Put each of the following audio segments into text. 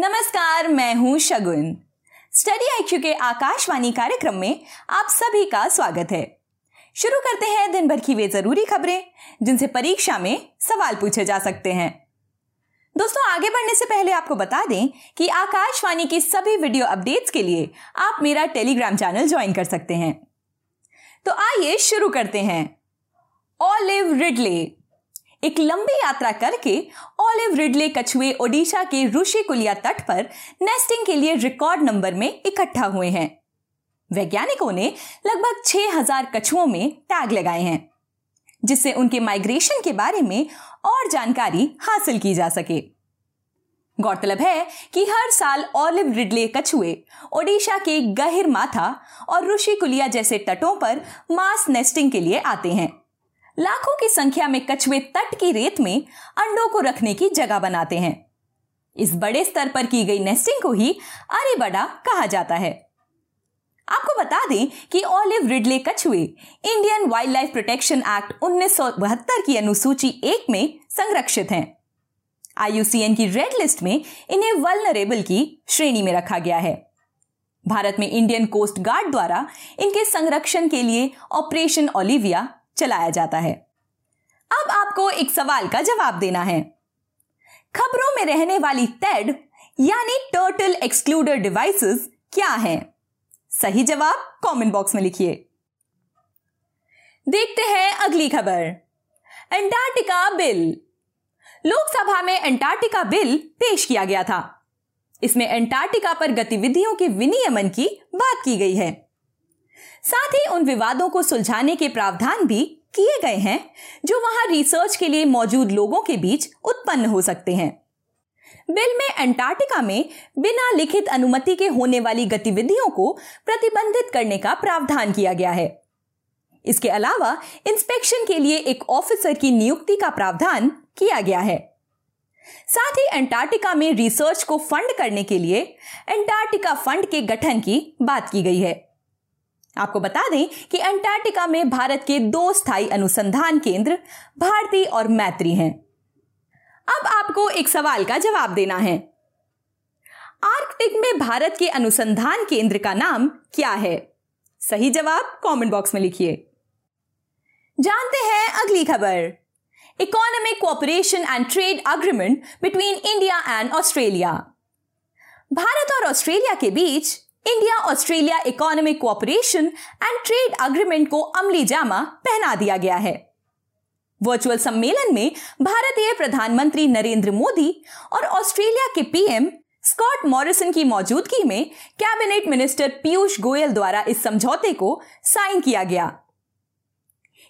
नमस्कार, मैं हूँ शगुन। स्टडी आईक्यू के आकाशवाणी कार्यक्रम में आप सभी का स्वागत है। शुरू करते हैं दिन भर की वे ज़रूरी खबरें, जिनसे परीक्षा में सवाल पूछे जा सकते हैं। दोस्तों, आगे बढ़ने से पहले आपको बता दें कि आकाशवाणी की सभी वीडियो अपडेट्स के लिए आप मेरा टेलीग्राम चैनल ज्वाइन कर सकते हैं। तो आइए शुरू करते हैं। ऑलिव रिडले एक लंबी यात्रा करके ऑलिव रिडले कछुए ओडिशा के ऋषिकुलिया तट पर नेस्टिंग के लिए रिकॉर्ड नंबर में इकट्ठा हुए हैं। वैज्ञानिकों ने लगभग 6000 कछुओं में टैग लगाए हैं, जिससे उनके माइग्रेशन के बारे में और जानकारी हासिल की जा सके। गौरतलब है कि हर साल ऑलिव रिडले कछुए ओडिशा के गहिर माथा और ऋषिकुलिया जैसे तटों पर मास नेस्टिंग के लिए आते हैं। लाखों की संख्या में कछुए तट की रेत में अंडों को रखने की जगह बनाते हैं। इस बड़े स्तर पर की गई नेस्टिंग को ही अरे बड़ा कहा जाता है। आपको बता दें कि ऑलिव रिडले कछुए Indian wildlife protection act उन्नीस सौ बहत्तर की अनुसूची एक में संरक्षित हैं। आईयूसीएन की रेड लिस्ट में इन्हें वल्नरेबल की श्रेणी में रखा गया है। भारत में इंडियन कोस्ट गार्ड द्वारा इनके संरक्षण के लिए ऑपरेशन ओलिविया चलाया जाता है। अब आपको एक सवाल का जवाब देना है। खबरों में रहने वाली टेड यानी टर्टल एक्सक्लूडर डिवाइसेस क्या है? सही जवाब कमेंट बॉक्स में लिखिए। देखते हैं अगली खबर। अंटार्कटिका बिल लोकसभा में अंटार्कटिका बिल पेश किया गया था। इसमें अंटार्कटिका पर गतिविधियों के विनियमन की बात की गई है। साथ ही उन विवादों को सुलझाने के प्रावधान भी किए गए हैं, जो वहाँ रिसर्च के लिए मौजूद लोगों के बीच उत्पन्न हो सकते हैं। बिल में अंटार्कटिका में बिना लिखित अनुमति के होने वाली गतिविधियों को प्रतिबंधित करने का प्रावधान किया गया है। इसके अलावा इंस्पेक्शन के लिए एक ऑफिसर की नियुक्ति का प्रावधान किया गया है। साथ ही अंटार्कटिका में रिसर्च को फंड करने के लिए अंटार्कटिका फंड के गठन की बात की गई है। आपको बता दें कि अंटार्कटिका में भारत के दो स्थायी अनुसंधान केंद्र, भारती और मैत्री हैं। अब आपको एक सवाल का जवाब देना है। आर्कटिक में भारत के अनुसंधान केंद्र का नाम क्या है? सही जवाब कमेंट बॉक्स में लिखिए। जानते हैं अगली खबर। Economic cooperation and trade agreement between India and Australia. Bharat और ऑस्ट्रेलिया के बीच India Australia economic cooperation and trade agreement को अमली जामा पहना दिया गया है। वर्चुअल सम्मेलन में भारतीय प्रधानमंत्री नरेंद्र मोदी और ऑस्ट्रेलिया के पीएम स्कॉट मॉरिसन की मौजूदगी में कैबिनेट मिनिस्टर पीयूष गोयल द्वारा इस समझौते को साइन किया गया।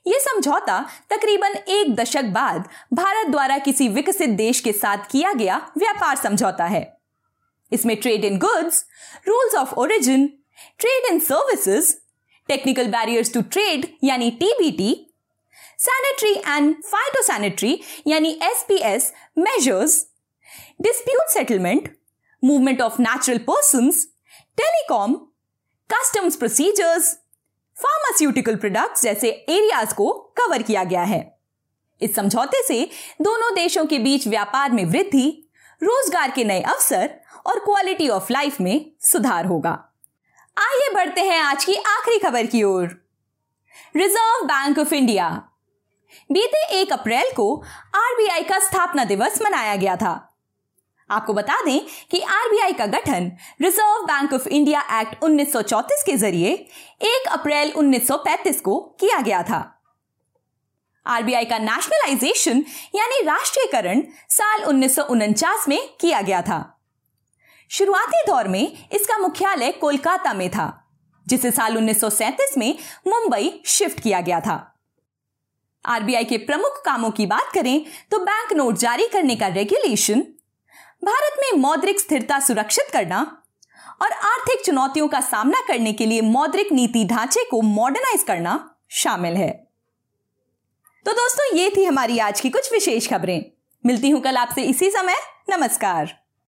यह समझौता तकरीबन एक दशक बाद भारत द्वारा किसी विकसित देश के साथ किया गया व्यापार समझौता है। इसमें trade in goods rules of origin trade in services technical barriers to trade यानी टीबीटी सैनिटरी एंड फाइटोसैनिटरी यानी SPS measures dispute settlement movement of natural person telecom customs procedures pharmaceutical products जैसे एरियाज़ को cover किया गया है। इस समझौते से दोनों देशों के बीच व्यापार में वृद्धि, रोज़गार के नए अवसर और क्वालिटी ऑफ़ लाइफ में सुधार होगा। आइए बढ़ते हैं आज की आखिरी खबर की ओर। रिज़र्व बैंक ऑफ़ इंडिया बीते एक अप्रैल को आरबीआई का स्थापना दिवस मनाया गया था। आपको बता दें कि आरबीआई का गठन Reserve Bank of India act 1934 के ज़रिए 1 अप्रैल 1935 को किया गया था। आरबीआई का नेशनलाइजेशन यानी राष्ट्रीयकरण साल उन्नीस सौ उनचास में किया गया था। शुरुआती दौर में इसका मुख्यालय कोलकाता में था, जिसे साल उन्नीस सौ सैंतीस में मुंबई शिफ्ट किया गया था। आरबीआई के प्रमुख कामों की बात करें तो बैंक नोट जारी करने का रेगुलेशन भारत में मौद्रिक स्थिरता सुरक्षित करना, और आर्थिक चुनौतियों का सामना करने के लिए मौद्रिक नीति ढांचे को मॉडर्नाइज करना शामिल है। तो दोस्तों, ये थी हमारी आज की कुछ विशेष खबरें। मिलती हूँ कल आपसे इसी समय। नमस्कार।